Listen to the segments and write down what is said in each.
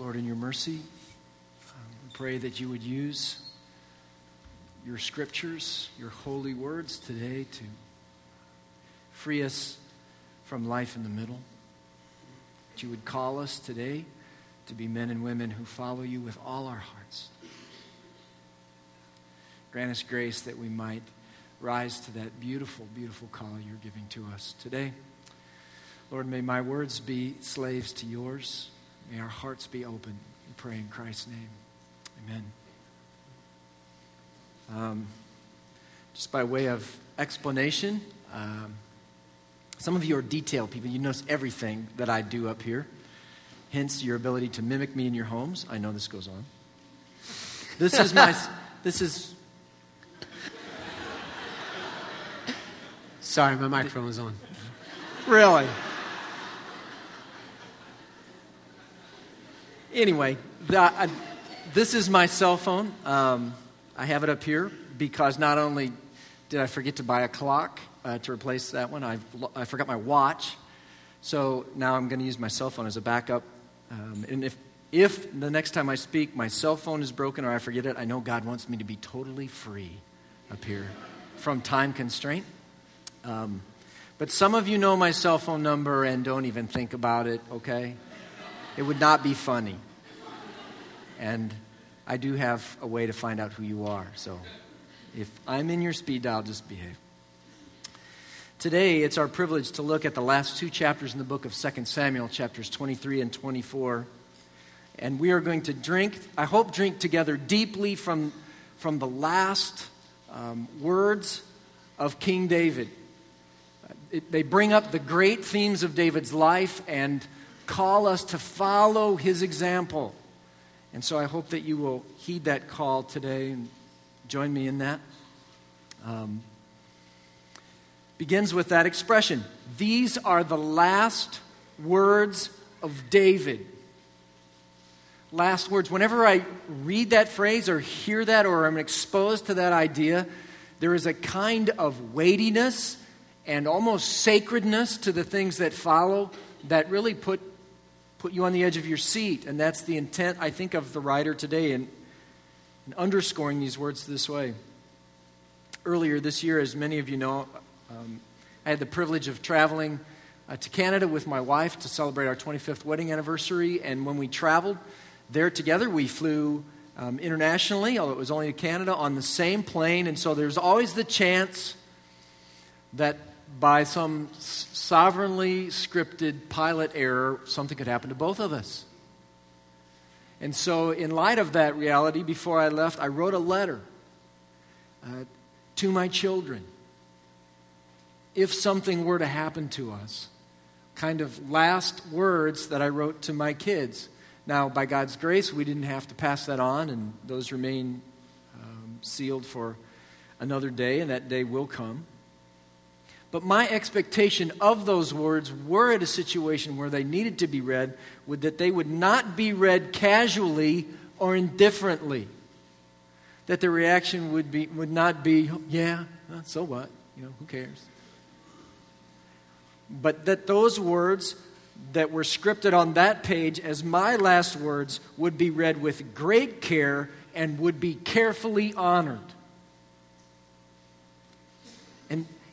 Lord, in your mercy, um, we pray that you would use your scriptures, your holy words today to free us from life in the middle. That you would call us today to be men and women who follow you with all our hearts. Grant us grace that we might rise to that beautiful, beautiful call you're giving to us today. Lord, may my words be slaves to yours. May our hearts be open. We pray in Christ's name. Amen. Um, just by way of explanation, um, some of you are detailed people. You notice everything that I do up here, hence your ability to mimic me in your homes. I know this goes on. This is my. This is. Sorry, my microphone was on. Really? Anyway, the, uh, this is my cell phone. Um, I have it up here because not only did I forget to buy a clock uh, to replace that one, I've, I forgot my watch. So now I'm going to use my cell phone as a backup. Um, and if, if the next time I speak my cell phone is broken or I forget it, I know God wants me to be totally free up here from time constraint. Um, but some of you know my cell phone number and don't even think about it, okay? It would not be funny. And I do have a way to find out who you are. So if I'm in your speed dial, just behave. Today, it's our privilege to look at the last two chapters in the book of 2 Samuel, chapters 23 and 24. And we are going to drink, I hope, drink together deeply from, from the last um, words of King David. It, they bring up the great themes of David's life and call us to follow his example. And so I hope that you will heed that call today and join me in that. Um, begins with that expression. These are the last words of David. Last words. Whenever I read that phrase or hear that or I'm exposed to that idea, there is a kind of weightiness and almost sacredness to the things that follow that really put, put you on the edge of your seat. And that's the intent, I think, of the writer today in, in underscoring these words this way. Earlier this year, as many of you know, um, I had the privilege of traveling uh, to Canada with my wife to celebrate our 25th wedding anniversary. And when we traveled there together, we flew um, internationally, although it was only to Canada, on the same plane. And so there's always the chance that by some sovereignly scripted pilot error, something could happen to both of us. And so, in light of that reality, before I left, I wrote a letter uh, to my children if something were to happen to us. Kind of last words that I wrote to my kids. Now, by God's grace, we didn't have to pass that on, and those remain um, sealed for another day, and that day will come. But my expectation of those words were at a situation where they needed to be read, would that they would not be read casually or indifferently. That the reaction would, be, would not be, yeah, so what? You know, who cares? but that those words that were scripted on that page as my last words would be read with great care and would be carefully honored.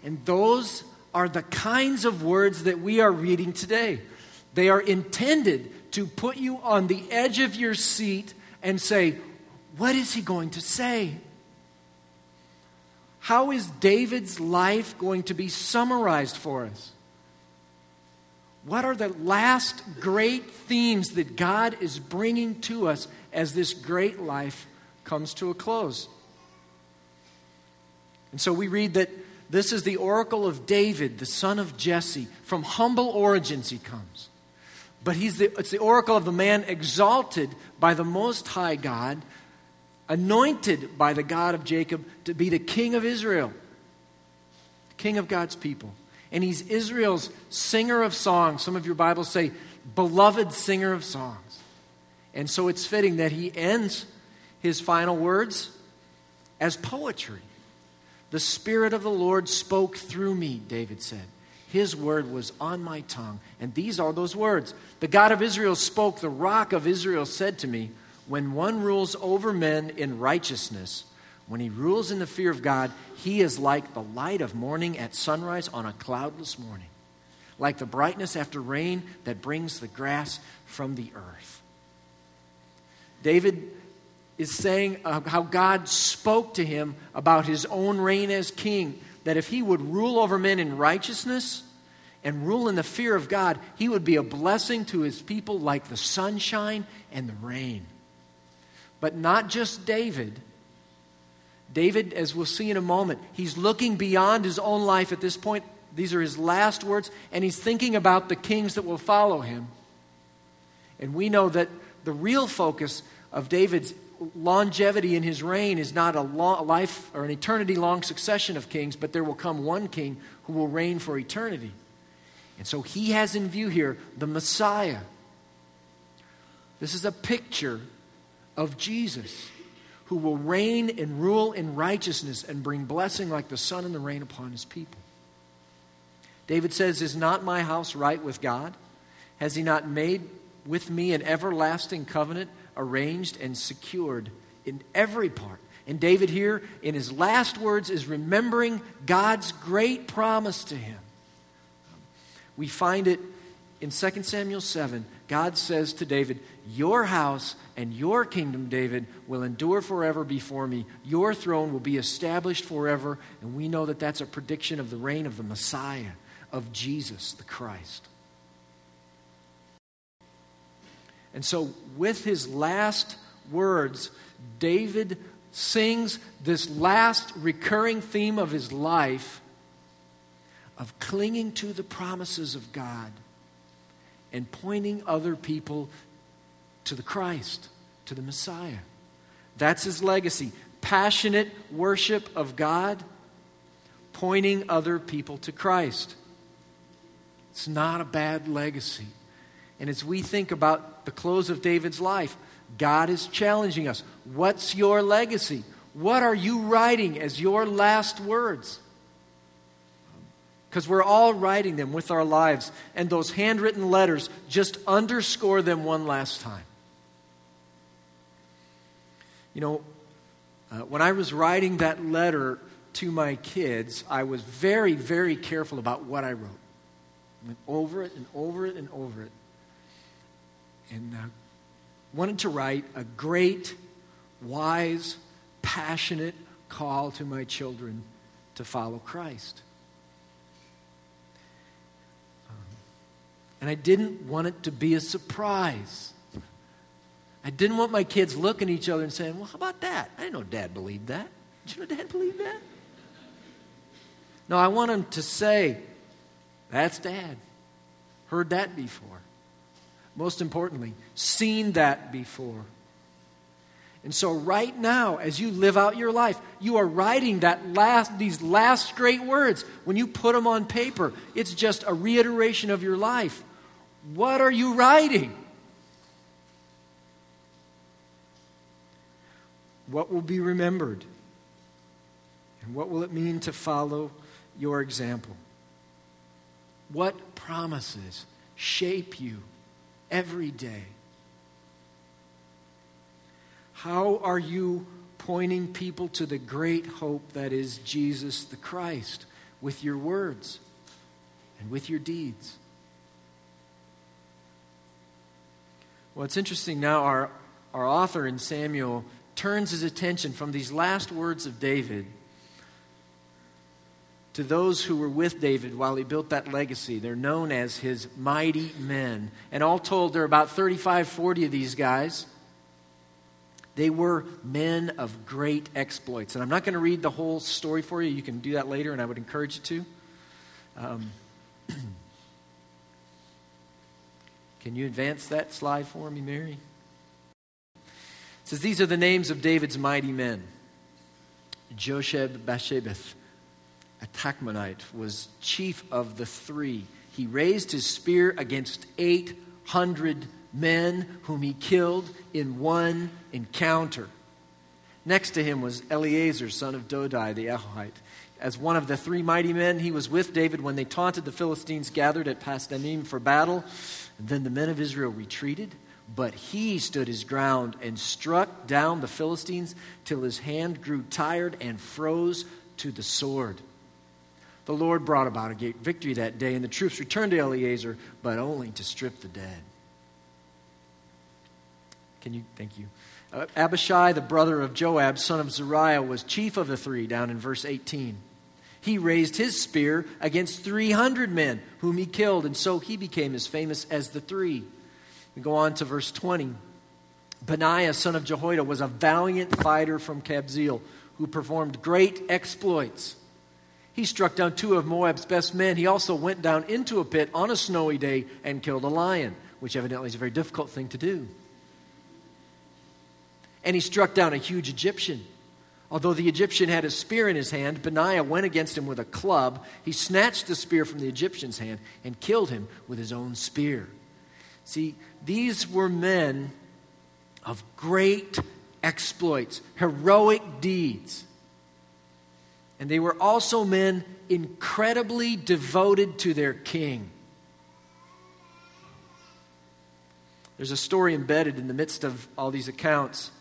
And, those are the kinds of words that we are reading today. They are intended to put you on the edge of your seat and say, What is he going to say? How is David's life going to be summarized for us? What are the last great themes that God is bringing to us as this great life comes to a close? And so we read that this is the oracle of David, the son of Jesse. From humble origins he comes. But he's the, it's the oracle of the man exalted by the Most High God, anointed by the God of Jacob to be the king of Israel, king of God's people and he's Israel's singer of songs. Some of your Bibles say, beloved singer of songs. And so it's fitting that he ends his final words as poetry. The Spirit of the Lord spoke through me, David said. His word was on my tongue. And these are those words. The God of Israel spoke, the rock of Israel said to me, When one rules over men in righteousness, when he rules in the fear of God, he is like the light of morning at sunrise on a cloudless morning, like the brightness after rain that brings the grass from the earth. David is saying uh, how God spoke to him about his own reign as king, that if he would rule over men in righteousness and rule in the fear of God, he would be a blessing to his people like the sunshine and the rain. But not just David David, as we'll see in a moment, he's looking beyond his own life at this point. These are his last words, and he's thinking about the kings that will follow him. And we know that the real focus of David's longevity in his reign is not a, long, life or an eternity long succession of kings, but there will come one king who will reign for eternity. And so he has in view here the Messiah. This is a picture of Jesus who will reign and rule in righteousness and bring blessing like the sun and the rain upon his people. David says, Is not my house right with God? Has he not made with me an everlasting covenant, arranged and secured in every part? And David, here in his last words, is remembering God's great promise to him. We find it in 2 Samuel 7. God says to David, Your house and your kingdom, David, will endure forever before me. Your throne will be established forever. And we know that that's a prediction of the reign of the Messiah, of Jesus the Christ. And so, with his last words, David sings this last recurring theme of his life of clinging to the promises of God and pointing other people to the Christ, to the Messiah. That's his legacy. Passionate worship of God, pointing other people to Christ. It's not a bad legacy. And as we think about the close of David's life, God is challenging us. What's your legacy? What are you writing as your last words? Because we're all writing them with our lives, and those handwritten letters just underscore them one last time. You know, uh, when I was writing that letter to my kids, I was very, very careful about what I wrote. I went over it and over it and over it. And uh, wanted to write a great, wise, passionate call to my children to follow Christ. Um, and I didn't want it to be a surprise. I didn't want my kids looking at each other and saying, Well, how about that? I didn't know dad believed that. Did you know dad believed that? No, I want them to say, That's dad. Heard that before. Most importantly, seen that before. And so, right now, as you live out your life, you are writing that last, these last great words. When you put them on paper, it's just a reiteration of your life. What are you writing? What will be remembered? And what will it mean to follow your example? What promises shape you every day? How are you pointing people to the great hope that is Jesus the Christ with your words and with your deeds? Well, it's interesting now, our, our author in Samuel turns his attention from these last words of David to those who were with David while he built that legacy. They're known as his mighty men. And all told, there are about 35, 40 of these guys. They were men of great exploits. And I'm not going to read the whole story for you. You can do that later, and I would encourage you to. Um, can you advance that slide for me, Mary? It says, These are the names of David's mighty men. Josheb Basshebeth, a Tahkemonite, was chief of the three. He raised his spear against 800 men whom he killed in one encounter. Next to him was Eleazar, son of Dodai, the Ahohite. As one of the three mighty men, he was with David when they taunted the Philistines gathered at Pasdammim for battle. And then the men of Israel retreated, but he stood his ground and struck down the Philistines till his hand grew tired and froze to the sword. The Lord brought about a victory that day, and the troops returned to Eleazar, but only to strip the dead. Can you? Thank you. Uh, Abishai, the brother of Joab, son of Zeruiah, was chief of the three, down in verse 18. He raised his spear against 300 men, whom he killed, and so he became as famous as the three. We go on to verse 20. Benaiah, son of Jehoiada, was a valiant fighter from Kabzeel who performed great exploits. He struck down two of Moab's best men. He also went down into a pit on a snowy day and killed a lion, which evidently is a very difficult thing to do. And he struck down a huge Egyptian. Although the Egyptian had a spear in his hand, Benaiah went against him with a club. He snatched the spear from the Egyptian's hand and killed him with his own spear. See, these were men of great exploits, heroic deeds. And they were also men incredibly devoted to their king. There's a story embedded in the midst of all these accounts.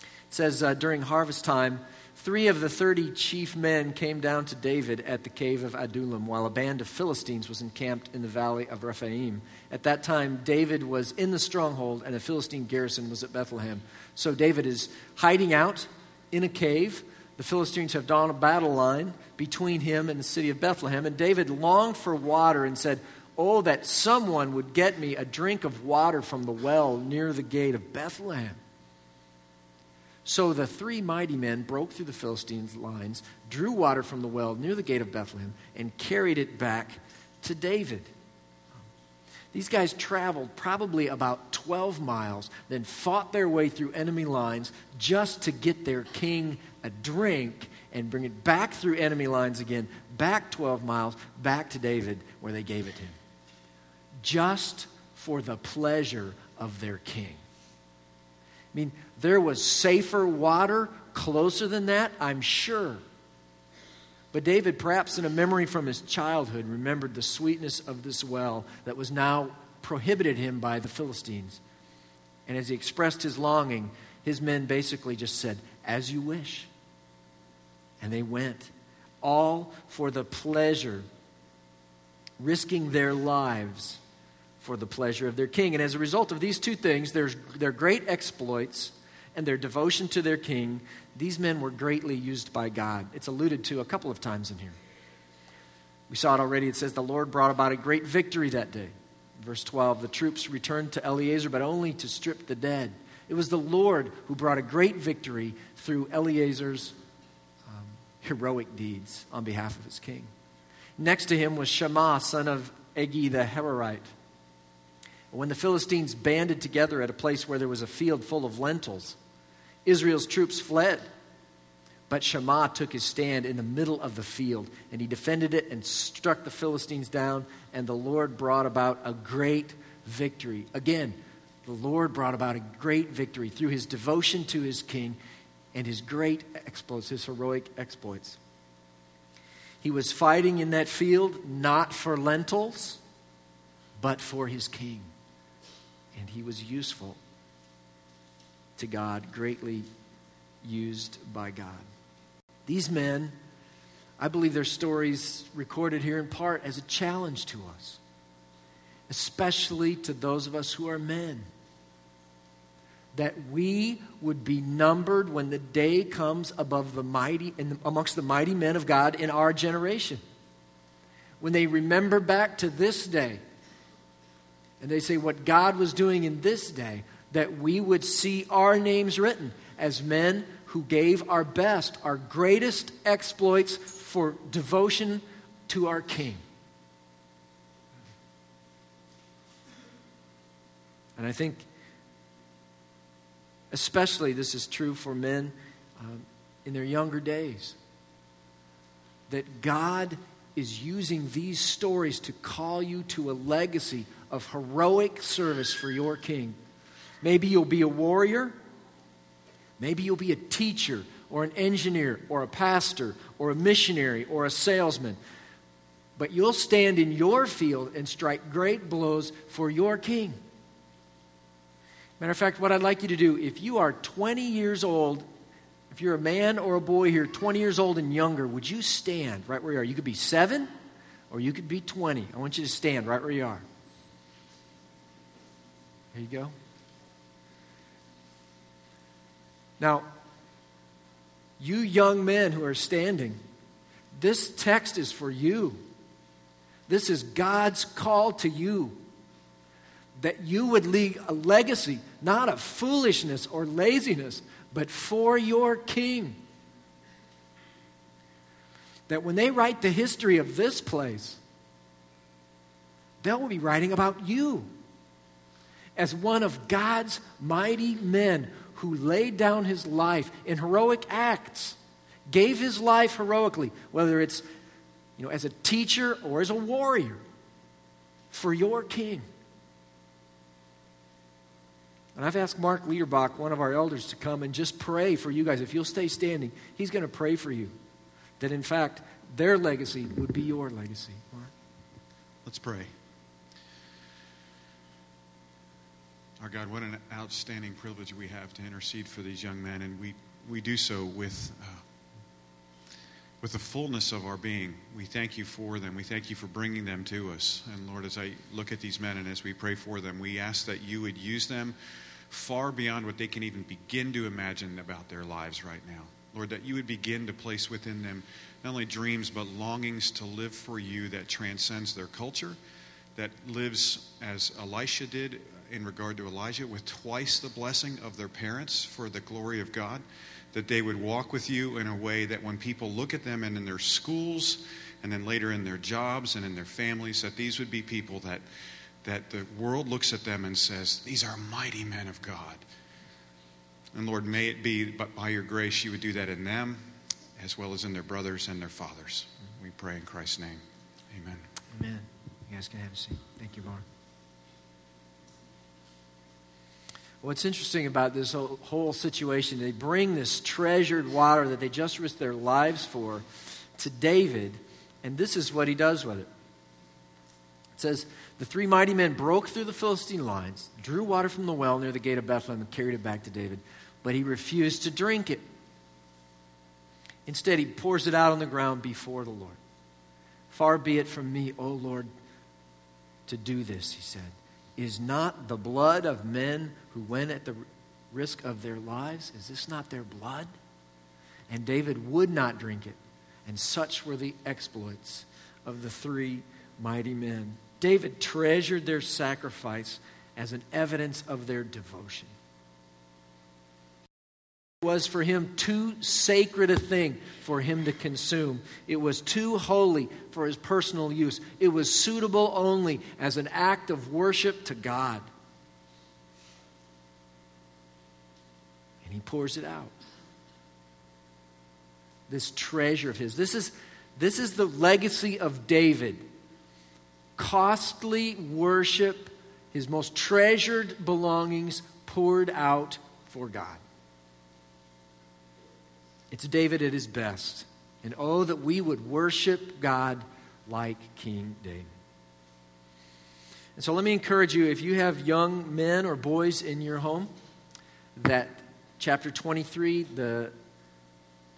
It says uh, during harvest time, three of the 30 chief men came down to David at the cave of Adullam while a band of Philistines was encamped in the valley of Rephaim. At that time, David was in the stronghold and a Philistine garrison was at Bethlehem. So David is hiding out in a cave. The Philistines have drawn a battle line between him and the city of Bethlehem. And David longed for water and said, Oh, that someone would get me a drink of water from the well near the gate of Bethlehem. So the three mighty men broke through the Philistines' lines, drew water from the well near the gate of Bethlehem, and carried it back to David. These guys traveled probably about 12 miles, then fought their way through enemy lines just to get their king a drink and bring it back through enemy lines again, back 12 miles, back to David, where they gave it to him. Just for the pleasure of their king. I mean, there was safer water closer than that, I'm sure. But David, perhaps in a memory from his childhood, remembered the sweetness of this well that was now prohibited him by the Philistines. And as he expressed his longing, his men basically just said, As you wish. And they went, all for the pleasure, risking their lives for the pleasure of their king. And as a result of these two things, their, their great exploits and their devotion to their king, these men were greatly used by God. It's alluded to a couple of times in here. We saw it already. It says, The Lord brought about a great victory that day. Verse 12 The troops returned to Eleazar, but only to strip the dead. It was the Lord who brought a great victory through Eleazar's um, heroic deeds on behalf of his king. Next to him was Shammah, son of Egi the Hararite. When the Philistines banded together at a place where there was a field full of lentils, Israel's troops fled. But Shammah took his stand in the middle of the field, and he defended it and struck the Philistines down, and the Lord brought about a great victory. Again, the Lord brought about a great victory through his devotion to his king and his great exploits, his heroic exploits. He was fighting in that field not for lentils, but for his king. And he was useful to God, greatly used by God. These men, I believe their stories recorded here in part as a challenge to us, especially to those of us who are men. That we would be numbered when the day comes above the mighty, the, amongst the mighty men of God in our generation. When they remember back to this day, and they say what God was doing in this day, that we would see our names written as men who gave our best, our greatest exploits for devotion to our King. And I think, especially, this is true for men um, in their younger days, that God is using these stories to call you to a legacy of heroic service for your King Maybe you'll be a warrior. Maybe you'll be a teacher or an engineer or a pastor or a missionary or a salesman. But you'll stand in your field and strike great blows for your king. Matter of fact, what I'd like you to do, if you are 20 years old, if you're a man or a boy here, 20 years old and younger, would you stand right where you are? You could be seven or you could be 20. I want you to stand right where you are. There you go. Now, you young men who are standing, this text is for you. This is God's call to you that you would leave a legacy, not of foolishness or laziness, but for your king. That when they write the history of this place, they'll be writing about you as one of God's mighty men who laid down his life in heroic acts, gave his life heroically, whether it's you know, as a teacher or as a warrior for your king. And I've asked Mark Liederbach, one of our elders, to come and just pray for you guys. If you'll stay standing, he's going to pray for you. That in fact, their legacy would be your legacy. Mark? Let's pray. Our God, what an outstanding privilege we have to intercede for these young men, and we, we do so with, uh, with the fullness of our being. We thank you for them. We thank you for bringing them to us. And Lord, as I look at these men and as we pray for them, we ask that you would use them far beyond what they can even begin to imagine about their lives right now. Lord, that you would begin to place within them not only dreams, but longings to live for you that transcends their culture, that lives as Elisha did in regard to Elijah with twice the blessing of their parents for the glory of God, that they would walk with you in a way that when people look at them and in their schools and then later in their jobs and in their families, that these would be people that, that the world looks at them and says, These are mighty men of God. And Lord, may it be, but by your grace, you would do that in them as well as in their brothers and their fathers. We pray in Christ's name. Amen. Amen. You guys can have a seat. Thank you, Mark. What's interesting about this whole, situation, they bring this treasured water that they just risked their lives for to David, and this is what he does with it. It says, The three mighty men broke through the Philistine lines, drew water from the well near the gate of Bethlehem, and carried it back to David, but he refused to drink it. Instead, he pours it out on the ground before the Lord. Far be it from me, O Lord, to do this, he said. Is not the blood of men who went at the risk of their lives, is this not their blood? And David would not drink it. And such were the exploits of the three mighty men. David treasured their sacrifice as an evidence of their devotion was for him too sacred a thing for him to consume. It was too holy for his personal use. It was suitable only as an act of worship to God. And he pours it out. This treasure of his. This is, this is the legacy of David. Costly worship, his most treasured belongings poured out for God. It's David at his best. And oh, that we would worship God like King David. And so let me encourage you if you have young men or boys in your home, that chapter 23, the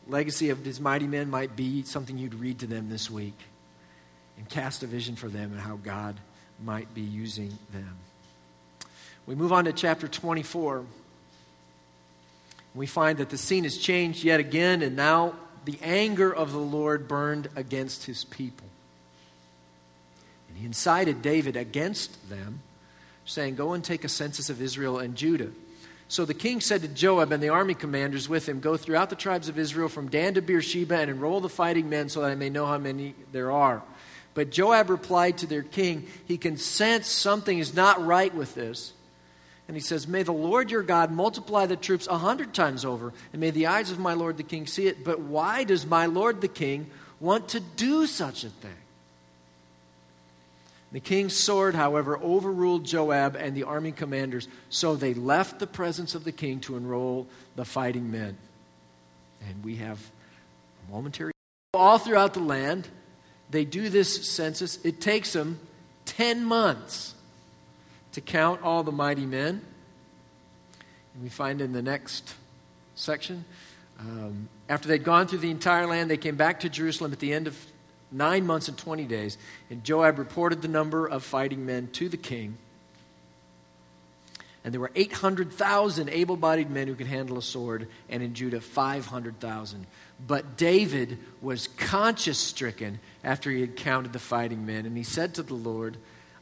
legacy of these mighty men, might be something you'd read to them this week and cast a vision for them and how God might be using them. We move on to chapter 24 we find that the scene has changed yet again, and now the anger of the Lord burned against his people. And he incited David against them, saying, Go and take a census of Israel and Judah. So the king said to Joab and the army commanders with him, Go throughout the tribes of Israel from Dan to Beersheba and enroll the fighting men so that I may know how many there are. But Joab replied to their king, He can sense something is not right with this. And he says, May the Lord your God multiply the troops a hundred times over, and may the eyes of my Lord the king see it. But why does my Lord the king want to do such a thing? The king's sword, however, overruled Joab and the army commanders, so they left the presence of the king to enroll the fighting men. And we have a momentary. All throughout the land, they do this census. It takes them 10 months to count all the mighty men. And we find in the next section, um, after they'd gone through the entire land, they came back to Jerusalem at the end of nine months and 20 days. And Joab reported the number of fighting men to the king. And there were 800,000 able bodied men who could handle a sword, and in Judah, 500,000. But David was conscience stricken after he had counted the fighting men. And he said to the Lord,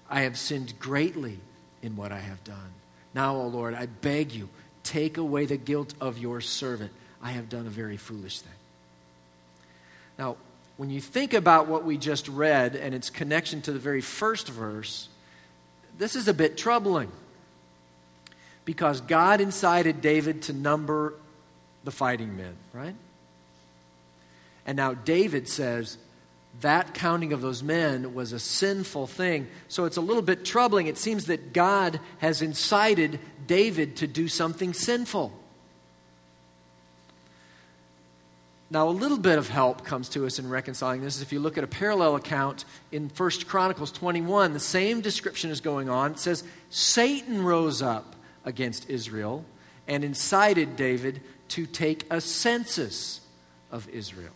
I have sinned greatly in what I have done. Now, O Lord, I beg you, take away the guilt of your servant. I have done a very foolish thing. Now, when you think about what we just read and its connection to the very first verse, this is a bit troubling. Because God incited David to number the fighting men, right? And now David says that counting of those men was a sinful thing. So it's a little bit troubling. It seems that God has incited David to do something sinful. Now, a little bit of help comes to us in reconciling this. If you look at a parallel account in 1 Chronicles 21, the same description is going on. It says, Satan rose up against Israel and incited David to take a census of Israel.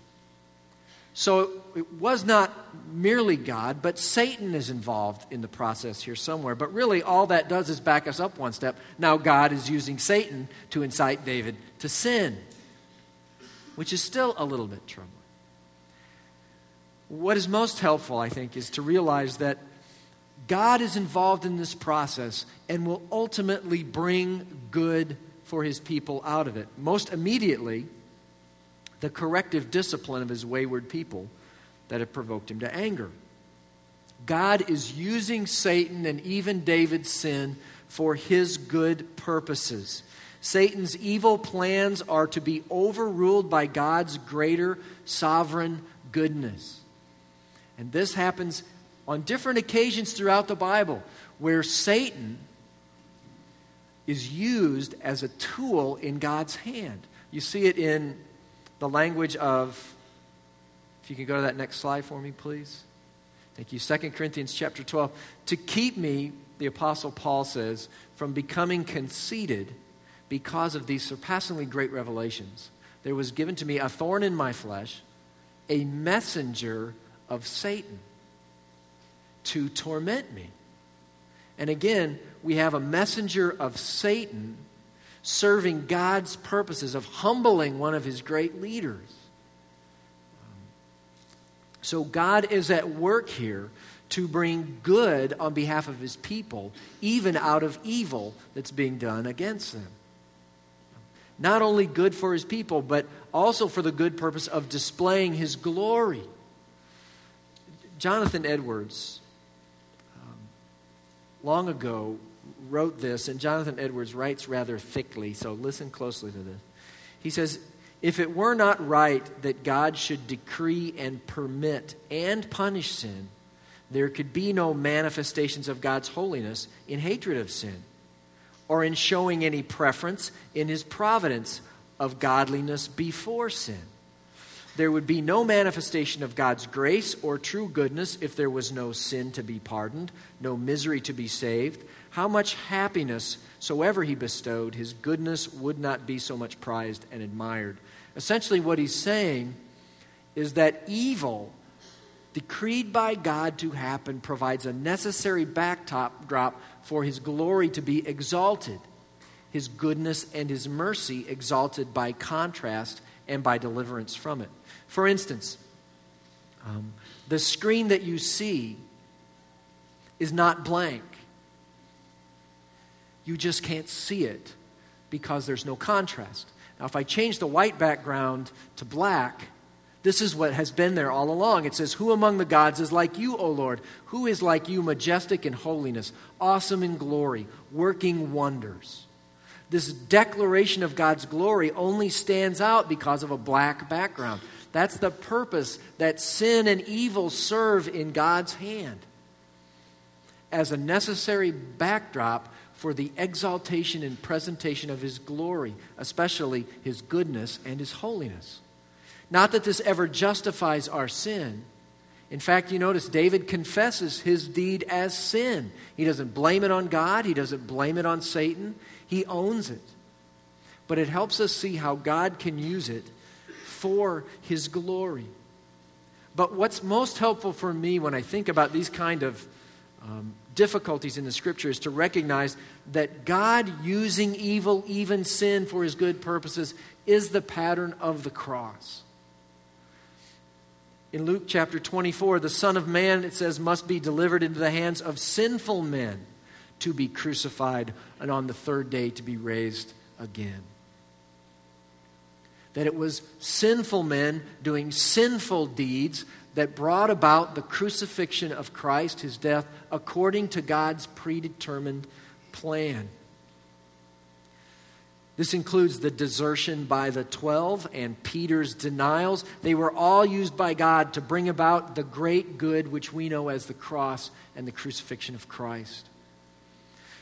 So it was not merely God, but Satan is involved in the process here somewhere. But really, all that does is back us up one step. Now, God is using Satan to incite David to sin which is still a little bit troubling. What is most helpful, I think, is to realize that God is involved in this process and will ultimately bring good for his people out of it. Most immediately, the corrective discipline of his wayward people that had provoked him to anger. God is using Satan and even David's sin for his good purposes. Satan's evil plans are to be overruled by God's greater sovereign goodness. And this happens on different occasions throughout the Bible where Satan is used as a tool in God's hand. You see it in the language of, if you can go to that next slide for me, please. Thank you. 2 Corinthians chapter 12. To keep me, the Apostle Paul says, from becoming conceited because of these surpassingly great revelations, there was given to me a thorn in my flesh, a messenger of Satan to torment me. And again, we have a messenger of Satan serving God's purposes of humbling one of his great leaders. So God is at work here to bring good on behalf of his people, even out of evil that's being done against them not only good for his people, but also for the good purpose of displaying his glory. Jonathan Edwards, um, long ago, wrote this, and Jonathan Edwards writes rather thickly, so listen closely to this. He says, If it were not right that God should decree and permit and punish sin, there could be no manifestations of God's holiness in hatred of sin or in showing any preference in his providence of godliness before sin. There would be no manifestation of God's grace or true goodness if there was no sin to be pardoned, no misery to be saved. How much happiness soever he bestowed, his goodness would not be so much prized and admired. Essentially, what he's saying is that evil decreed by God to happen provides a necessary backdrop for his glory to be exalted, his goodness and his mercy exalted by contrast and by deliverance from it. For instance, um, the screen that you see is not blank. You just can't see it because there's no contrast. Now, if I change the white background to black, this is what has been there all along. It says, Who among the gods is like you, O Lord? Who is like you, majestic in holiness, awesome in glory, working wonders? This declaration of God's glory only stands out because of a black background. That's the purpose that sin and evil serve in God's hand. as a necessary backdrop for the exaltation and presentation of his glory, especially his goodness and his holiness. Not that this ever justifies our sin. In fact, you notice David confesses his deed as sin. He doesn't blame it on God, he doesn't blame it on Satan, he owns it. But it helps us see how God can use it for his glory. But what's most helpful for me when I think about these kind of um, difficulties in the scripture is to recognize that God using evil, even sin, for his good purposes is the pattern of the cross. In Luke chapter 24, the Son of Man, it says, must be delivered into the hands of sinful men to be crucified and on the third day to be raised again. That it was sinful men doing sinful deeds that brought about the crucifixion of Christ, his death, according to God's predetermined plan. This includes the desertion by the 12 and Peter's denials. They were all used by God to bring about the great good which we know as the cross and the crucifixion of Christ.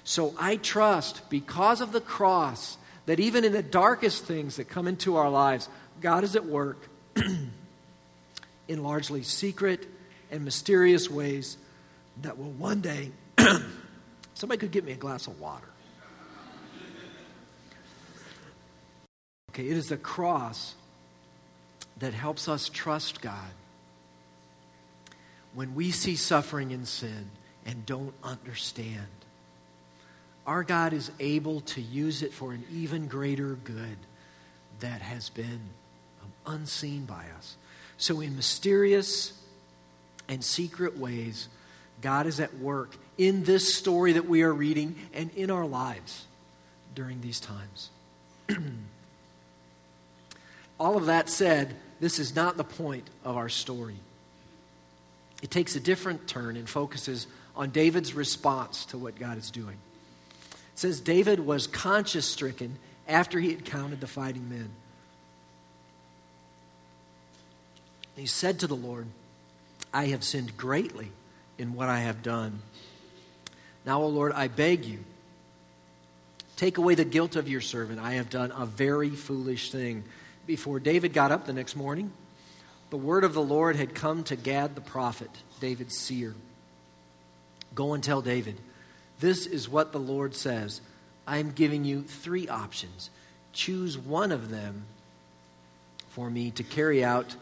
So I trust, because of the cross, that even in the darkest things that come into our lives, God is at work in largely secret and mysterious ways that will one day. somebody could get me a glass of water. Okay, it is the cross that helps us trust God when we see suffering and sin and don't understand. Our God is able to use it for an even greater good that has been unseen by us. So, in mysterious and secret ways, God is at work in this story that we are reading and in our lives during these times. All of that said, this is not the point of our story. It takes a different turn and focuses on David's response to what God is doing. It says David was conscience stricken after he had counted the fighting men. He said to the Lord, I have sinned greatly in what I have done. Now, O Lord, I beg you, take away the guilt of your servant. I have done a very foolish thing before David got up the next morning, the word of the Lord had come to Gad the prophet, David's seer. Go and tell David, this is what the Lord says. I am giving you three options. Choose one of them for me to carry out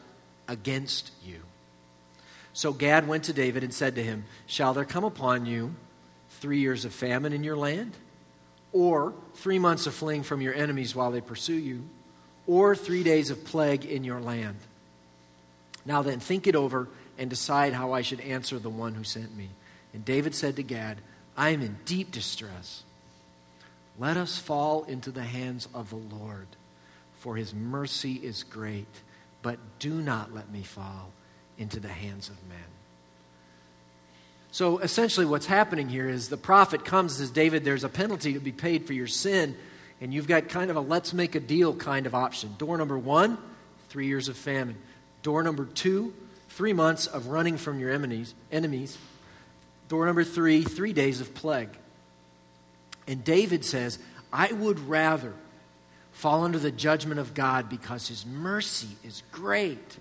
against you. So Gad went to David and said to him, Shall there come upon you three years of famine in your land? Or three months of fleeing from your enemies while they pursue you? or three days of plague in your land. Now then, think it over and decide how I should answer the one who sent me. And David said to Gad, I am in deep distress. Let us fall into the hands of the Lord, for his mercy is great, but do not let me fall into the hands of men. So essentially, what's happening here is the prophet comes and says, David, there's a penalty to be paid for your sin and you've got kind of a let's make a deal kind of option. Door number one, three years of famine. Door number two, three months of running from your enemies. enemies. Door number three, three days of plague. And David says, I would rather fall under the judgment of God because his mercy is great.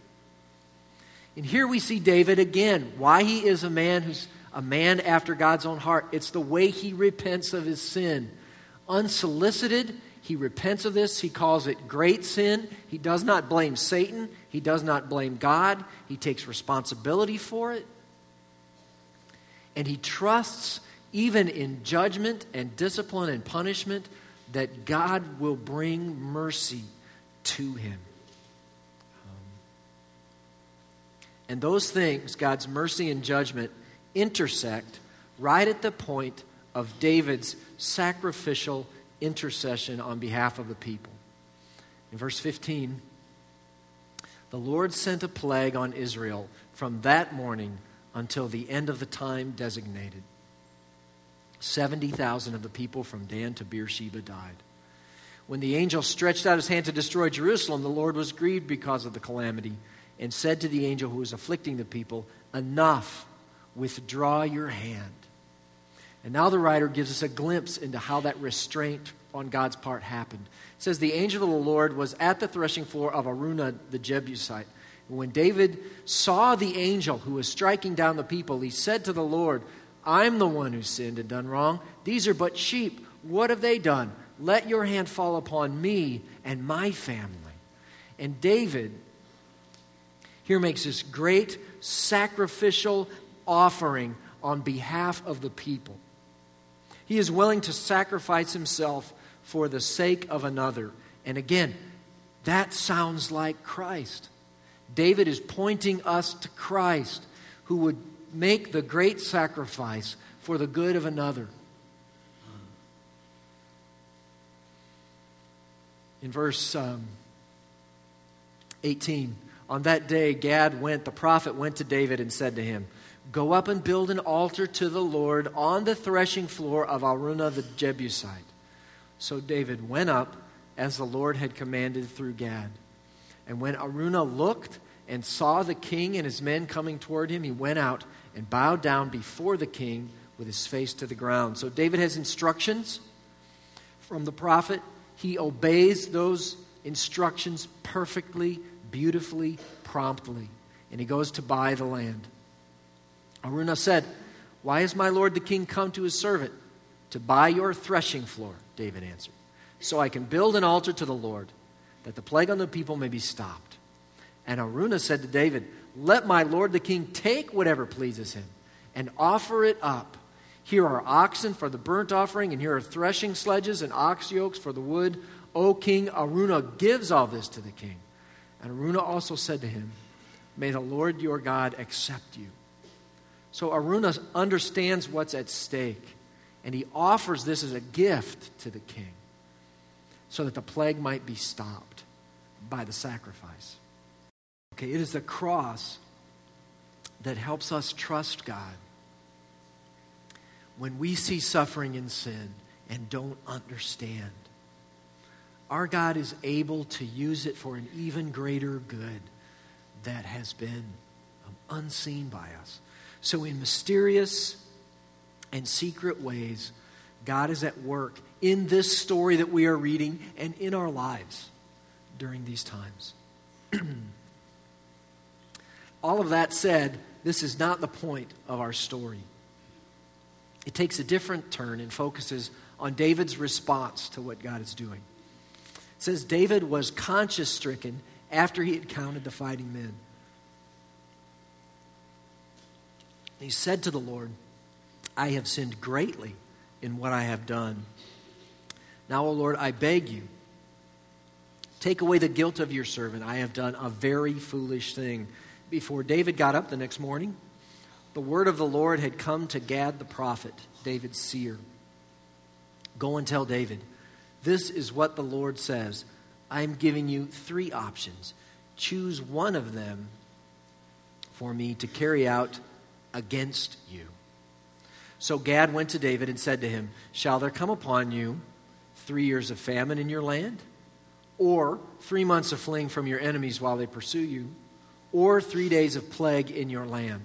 And here we see David again, why he is a man who's a man after God's own heart. It's the way he repents of his sin unsolicited. He repents of this. He calls it great sin. He does not blame Satan. He does not blame God. He takes responsibility for it. And he trusts, even in judgment and discipline and punishment, that God will bring mercy to him. Um, and those things, God's mercy and judgment, intersect right at the point of David's sacrificial intercession on behalf of the people. In verse 15, the Lord sent a plague on Israel from that morning until the end of the time designated. 70,000 of the people from Dan to Beersheba died. When the angel stretched out his hand to destroy Jerusalem, the Lord was grieved because of the calamity and said to the angel who was afflicting the people, Enough, withdraw your hand. And now the writer gives us a glimpse into how that restraint on God's part happened. It says, The angel of the Lord was at the threshing floor of Araunah the Jebusite. And when David saw the angel who was striking down the people, he said to the Lord, I'm the one who sinned and done wrong. These are but sheep. What have they done? Let your hand fall upon me and my family. And David here makes this great sacrificial offering on behalf of the people. He is willing to sacrifice himself for the sake of another. And again, that sounds like Christ. David is pointing us to Christ, who would make the great sacrifice for the good of another. In verse um, 18, on that day, Gad went, the prophet went to David and said to him, Go up and build an altar to the Lord on the threshing floor of Araunah the Jebusite. So David went up as the Lord had commanded through Gad. And when Araunah looked and saw the king and his men coming toward him, he went out and bowed down before the king with his face to the ground. So David has instructions from the prophet. He obeys those instructions perfectly, beautifully, promptly. And he goes to buy the land. Araunah said, Why has my lord the king come to his servant? To buy your threshing floor, David answered, so I can build an altar to the Lord, that the plague on the people may be stopped. And Araunah said to David, Let my lord the king take whatever pleases him and offer it up. Here are oxen for the burnt offering, and here are threshing sledges and ox yokes for the wood. O king, Araunah gives all this to the king. And Araunah also said to him, May the Lord your God accept you. So Araunah understands what's at stake, and he offers this as a gift to the king so that the plague might be stopped by the sacrifice. Okay, it is the cross that helps us trust God when we see suffering and sin and don't understand. Our God is able to use it for an even greater good that has been um, unseen by us. So, in mysterious and secret ways, God is at work in this story that we are reading and in our lives during these times. All of that said, this is not the point of our story. It takes a different turn and focuses on David's response to what God is doing. It says David was conscience stricken after he had counted the fighting men. He said to the Lord, I have sinned greatly in what I have done. Now, O Lord, I beg you, take away the guilt of your servant. I have done a very foolish thing. Before David got up the next morning, the word of the Lord had come to Gad the prophet, David's seer. Go and tell David, this is what the Lord says. I am giving you three options. Choose one of them for me to carry out against you. So Gad went to David and said to him, Shall there come upon you three years of famine in your land? Or three months of fleeing from your enemies while they pursue you? Or three days of plague in your land?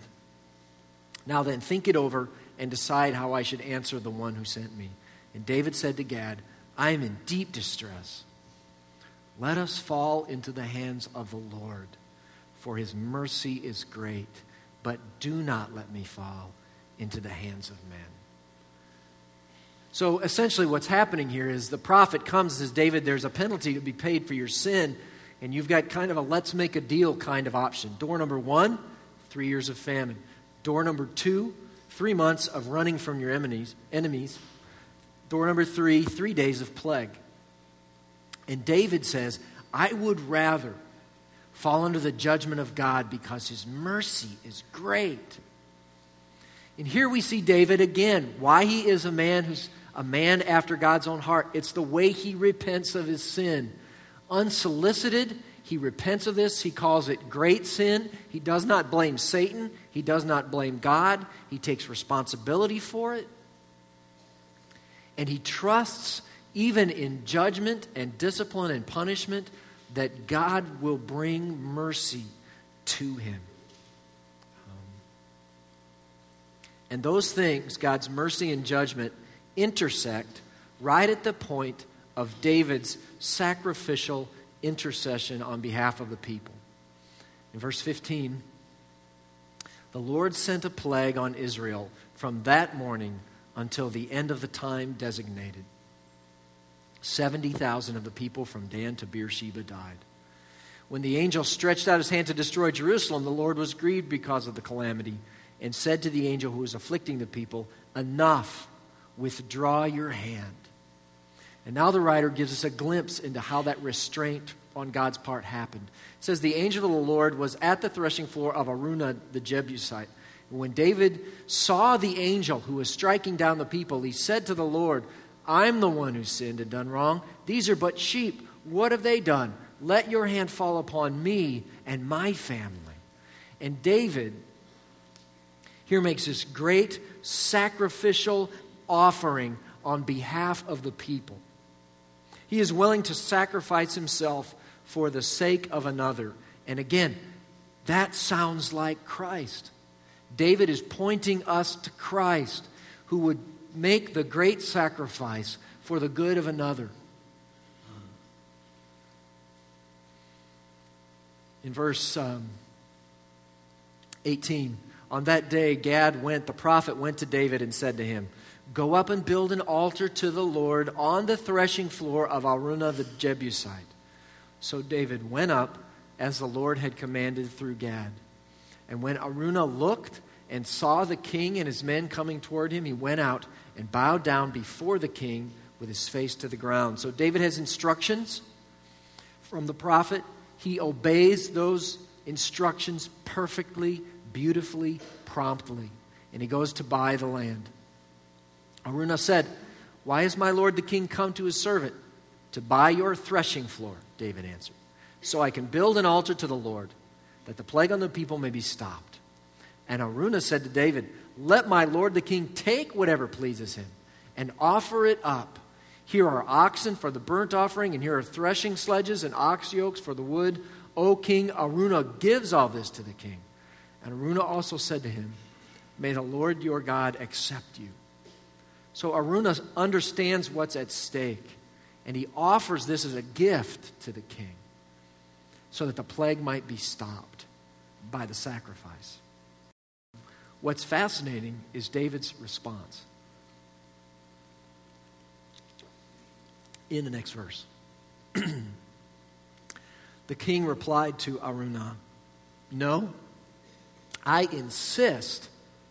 Now then, think it over and decide how I should answer the one who sent me. And David said to Gad, I am in deep distress. Let us fall into the hands of the Lord, for his mercy is great but do not let me fall into the hands of men. So essentially, what's happening here is the prophet comes and says, David, there's a penalty to be paid for your sin, and you've got kind of a let's make a deal kind of option. Door number one, three years of famine. Door number two, three months of running from your enemies. Door number three, three days of plague. And David says, I would rather fall under the judgment of God because his mercy is great. And here we see David again, why he is a man who's a man after God's own heart. It's the way he repents of his sin. Unsolicited, he repents of this. He calls it great sin. He does not blame Satan. He does not blame God. He takes responsibility for it. And he trusts, even in judgment and discipline and punishment, that God will bring mercy to him. And those things, God's mercy and judgment, intersect right at the point of David's sacrificial intercession on behalf of the people. In verse 15, the Lord sent a plague on Israel from that morning until the end of the time designated. 70,000 of the people from Dan to Beersheba died. When the angel stretched out his hand to destroy Jerusalem, the Lord was grieved because of the calamity and said to the angel who was afflicting the people, Enough, withdraw your hand. And now the writer gives us a glimpse into how that restraint on God's part happened. It says, The angel of the Lord was at the threshing floor of Araunah the Jebusite. And when David saw the angel who was striking down the people, he said to the Lord, I'm the one who sinned and done wrong. These are but sheep. What have they done? Let your hand fall upon me and my family. And David here makes this great sacrificial offering on behalf of the people. He is willing to sacrifice himself for the sake of another. And again, that sounds like Christ. David is pointing us to Christ, who would make the great sacrifice for the good of another. in verse um, 18. On that day, Gad went, the prophet went to David and said to him, Go up and build an altar to the Lord on the threshing floor of Araunah the Jebusite. So David went up as the Lord had commanded through Gad. And when Araunah looked and saw the king and his men coming toward him, he went out and bowed down before the king with his face to the ground. So David has instructions from the prophet he obeys those instructions perfectly, beautifully, promptly. And he goes to buy the land. Araunah said, Why has my lord the king come to his servant? To buy your threshing floor, David answered, so I can build an altar to the Lord, that the plague on the people may be stopped. And Araunah said to David, Let my lord the king take whatever pleases him and offer it up here are oxen for the burnt offering, and here are threshing sledges and ox yokes for the wood. O king, Araunah gives all this to the king. And Araunah also said to him, May the Lord your God accept you. So Araunah understands what's at stake, and he offers this as a gift to the king so that the plague might be stopped by the sacrifice. What's fascinating is David's response. in the next verse. the king replied to Araunah, No, I insist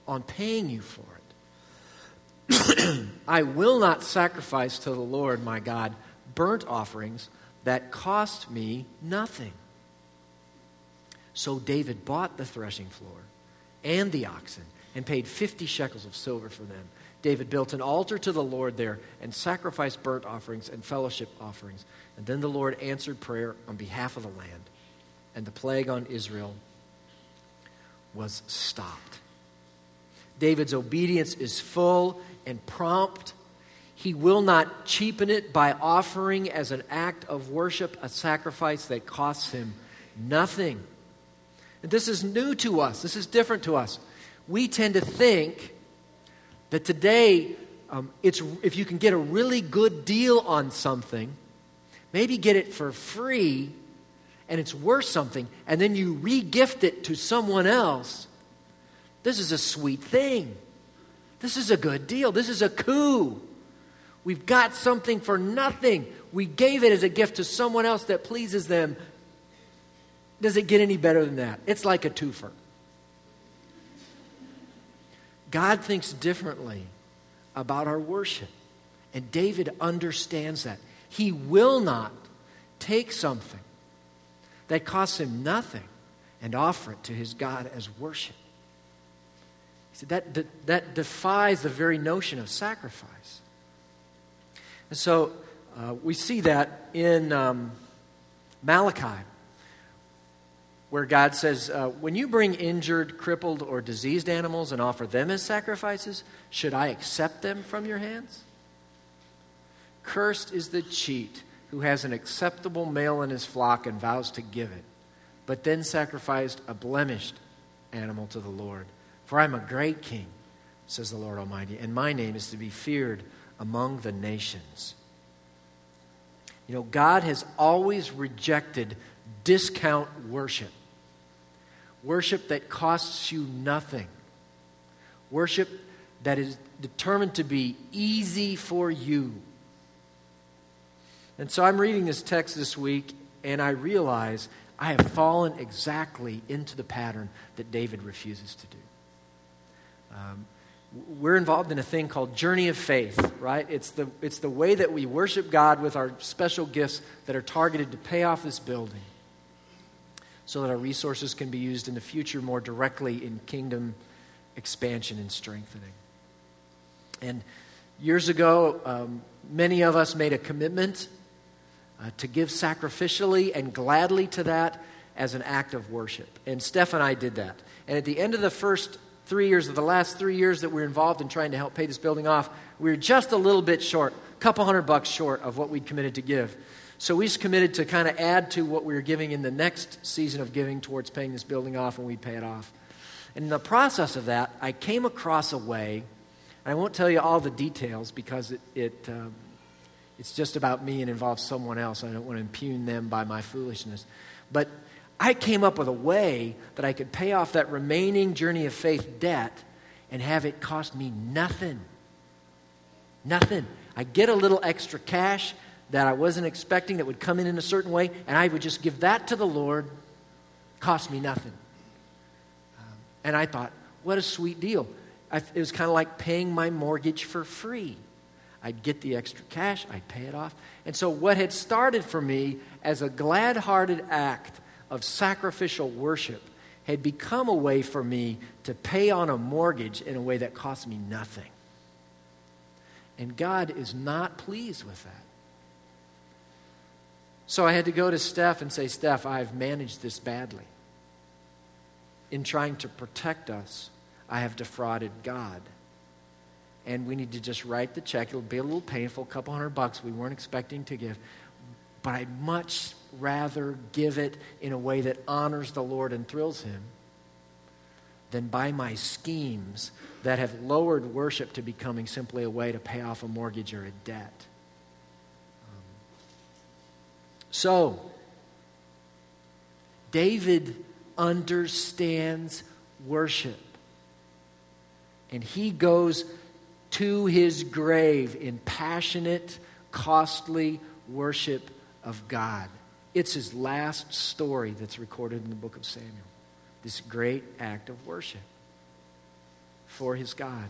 on paying you for it. I will not sacrifice to the Lord my God burnt offerings that cost me nothing. So David bought the threshing floor and the oxen and paid 50 shekels of silver for them David built an altar to the Lord there and sacrificed burnt offerings and fellowship offerings. And then the Lord answered prayer on behalf of the land, and the plague on Israel was stopped. David's obedience is full and prompt. He will not cheapen it by offering as an act of worship a sacrifice that costs him nothing. And this is new to us, this is different to us. We tend to think that today, um, it's, if you can get a really good deal on something, maybe get it for free and it's worth something, and then you re gift it to someone else, this is a sweet thing. This is a good deal. This is a coup. We've got something for nothing. We gave it as a gift to someone else that pleases them. Does it get any better than that? It's like a twofer. God thinks differently about our worship. And David understands that. He will not take something that costs him nothing and offer it to his God as worship. Said that, that, that defies the very notion of sacrifice. And so uh, we see that in um, Malachi where God says, uh, When you bring injured, crippled, or diseased animals and offer them as sacrifices, should I accept them from your hands? Cursed is the cheat who has an acceptable male in his flock and vows to give it, but then sacrificed a blemished animal to the Lord. For I'm a great king, says the Lord Almighty, and my name is to be feared among the nations. You know, God has always rejected discount worship. Worship that costs you nothing. Worship that is determined to be easy for you. And so I'm reading this text this week, and I realize I have fallen exactly into the pattern that David refuses to do. Um, we're involved in a thing called Journey of Faith, right? It's the, it's the way that we worship God with our special gifts that are targeted to pay off this building so that our resources can be used in the future more directly in kingdom expansion and strengthening. And years ago, um, many of us made a commitment uh, to give sacrificially and gladly to that as an act of worship. And Steph and I did that. And at the end of the first three years, of the last three years that we are involved in trying to help pay this building off, we were just a little bit short, a couple hundred bucks short of what we'd committed to give. So we just committed to kind of add to what we were giving in the next season of giving towards paying this building off, and we'd pay it off. And in the process of that, I came across a way, I won't tell you all the details because it, it um, it's just about me and involves someone else. I don't want to impugn them by my foolishness. But I came up with a way that I could pay off that remaining journey of faith debt and have it cost me nothing. Nothing. I get a little extra cash that I wasn't expecting that would come in in a certain way, and I would just give that to the Lord, cost me nothing. Um, and I thought, what a sweet deal. I, it was kind of like paying my mortgage for free. I'd get the extra cash, I'd pay it off. And so, what had started for me as a glad hearted act of sacrificial worship had become a way for me to pay on a mortgage in a way that cost me nothing. And God is not pleased with that. So I had to go to Steph and say, Steph, I've managed this badly. In trying to protect us, I have defrauded God and we need to just write the check. It'll be a little painful, a couple hundred bucks we weren't expecting to give. But I'd much rather give it in a way that honors the Lord and thrills Him than by my schemes that have lowered worship to becoming simply a way to pay off a mortgage or a debt. Um, so, David understands worship. And he goes to his grave in passionate, costly worship of God. It's his last story that's recorded in the book of Samuel. This great act of worship for his God.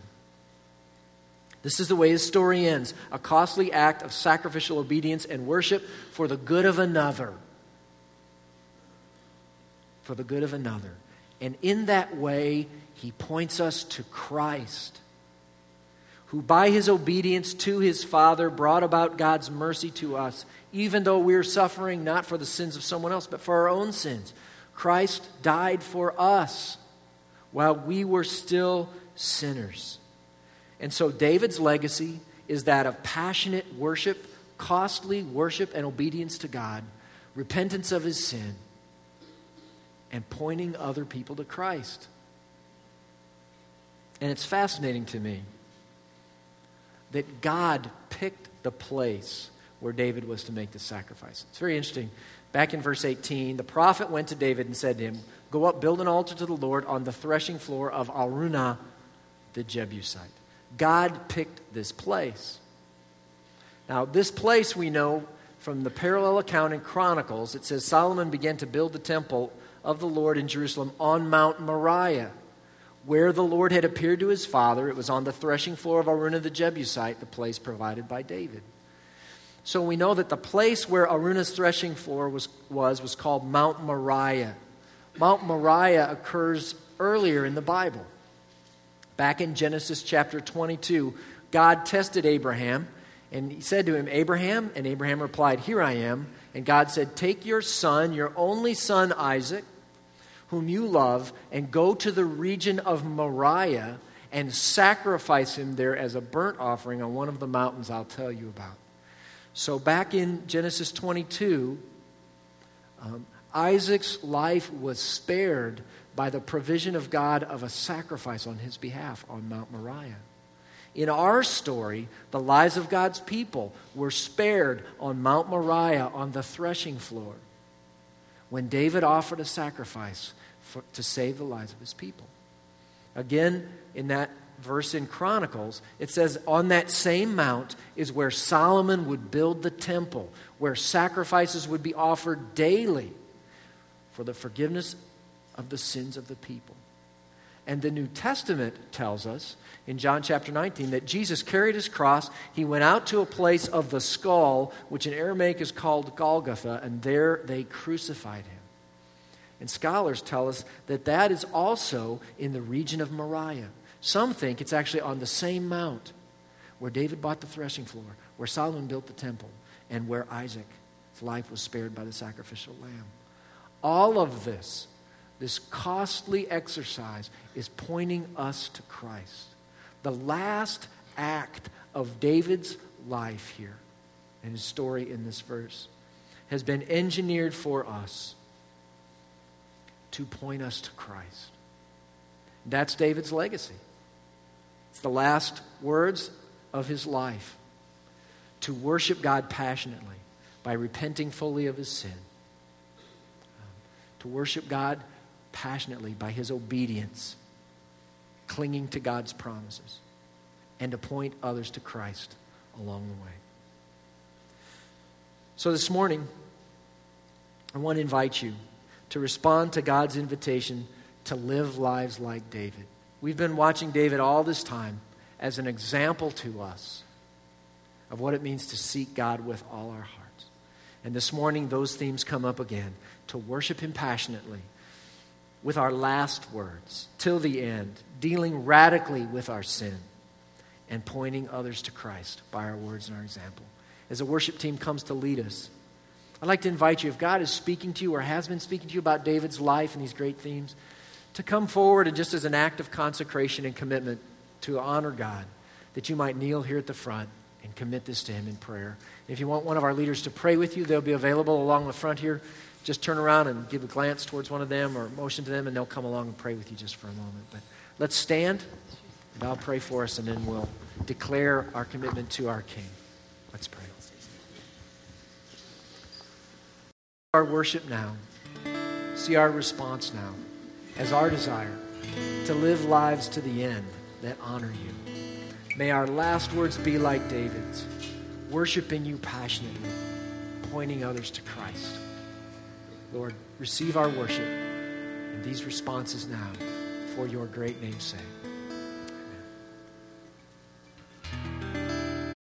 This is the way his story ends a costly act of sacrificial obedience and worship for the good of another. For the good of another. And in that way, he points us to Christ who by his obedience to his Father brought about God's mercy to us, even though we are suffering not for the sins of someone else, but for our own sins. Christ died for us while we were still sinners. And so David's legacy is that of passionate worship, costly worship and obedience to God, repentance of his sin, and pointing other people to Christ. And it's fascinating to me that God picked the place where David was to make the sacrifice. It's very interesting. Back in verse 18, the prophet went to David and said to him, Go up, build an altar to the Lord on the threshing floor of Araunah the Jebusite. God picked this place. Now, this place we know from the parallel account in Chronicles. It says Solomon began to build the temple of the Lord in Jerusalem on Mount Moriah where the Lord had appeared to his father. It was on the threshing floor of Araunah the Jebusite, the place provided by David. So we know that the place where Araunah's threshing floor was, was, was called Mount Moriah. Mount Moriah occurs earlier in the Bible. Back in Genesis chapter 22, God tested Abraham and he said to him, Abraham, and Abraham replied, Here I am. And God said, Take your son, your only son Isaac whom you love, and go to the region of Moriah and sacrifice him there as a burnt offering on one of the mountains I'll tell you about. So, back in Genesis 22, um, Isaac's life was spared by the provision of God of a sacrifice on his behalf on Mount Moriah. In our story, the lives of God's people were spared on Mount Moriah on the threshing floor when David offered a sacrifice for, to save the lives of his people. Again, in that verse in Chronicles, it says, On that same mount is where Solomon would build the temple, where sacrifices would be offered daily for the forgiveness of the sins of the people. And the New Testament tells us in John chapter 19 that Jesus carried his cross. He went out to a place of the skull, which in Aramaic is called Golgotha, and there they crucified him. And scholars tell us that that is also in the region of Moriah. Some think it's actually on the same mount where David bought the threshing floor, where Solomon built the temple, and where Isaac's life was spared by the sacrificial lamb. All of this, this costly exercise, is pointing us to Christ. The last act of David's life here and his story in this verse has been engineered for us to point us to Christ. That's David's legacy. It's the last words of his life to worship God passionately by repenting fully of his sin, to worship God passionately by his obedience, clinging to God's promises, and to point others to Christ along the way. So this morning, I want to invite you to respond to God's invitation to live lives like David. We've been watching David all this time as an example to us of what it means to seek God with all our hearts. And this morning, those themes come up again to worship Him passionately with our last words till the end, dealing radically with our sin, and pointing others to Christ by our words and our example. As a worship team comes to lead us, I'd like to invite you, if God is speaking to you or has been speaking to you about David's life and these great themes, to come forward and just as an act of consecration and commitment to honor God, that you might kneel here at the front and commit this to Him in prayer. If you want one of our leaders to pray with you, they'll be available along the front here. Just turn around and give a glance towards one of them or motion to them, and they'll come along and pray with you just for a moment. But let's stand, and I'll pray for us, and then we'll declare our commitment to our King. Let's pray. Our worship now, see our response now as our desire to live lives to the end that honor you. May our last words be like David's, worshiping you passionately, pointing others to Christ. Lord, receive our worship and these responses now for your great name's sake.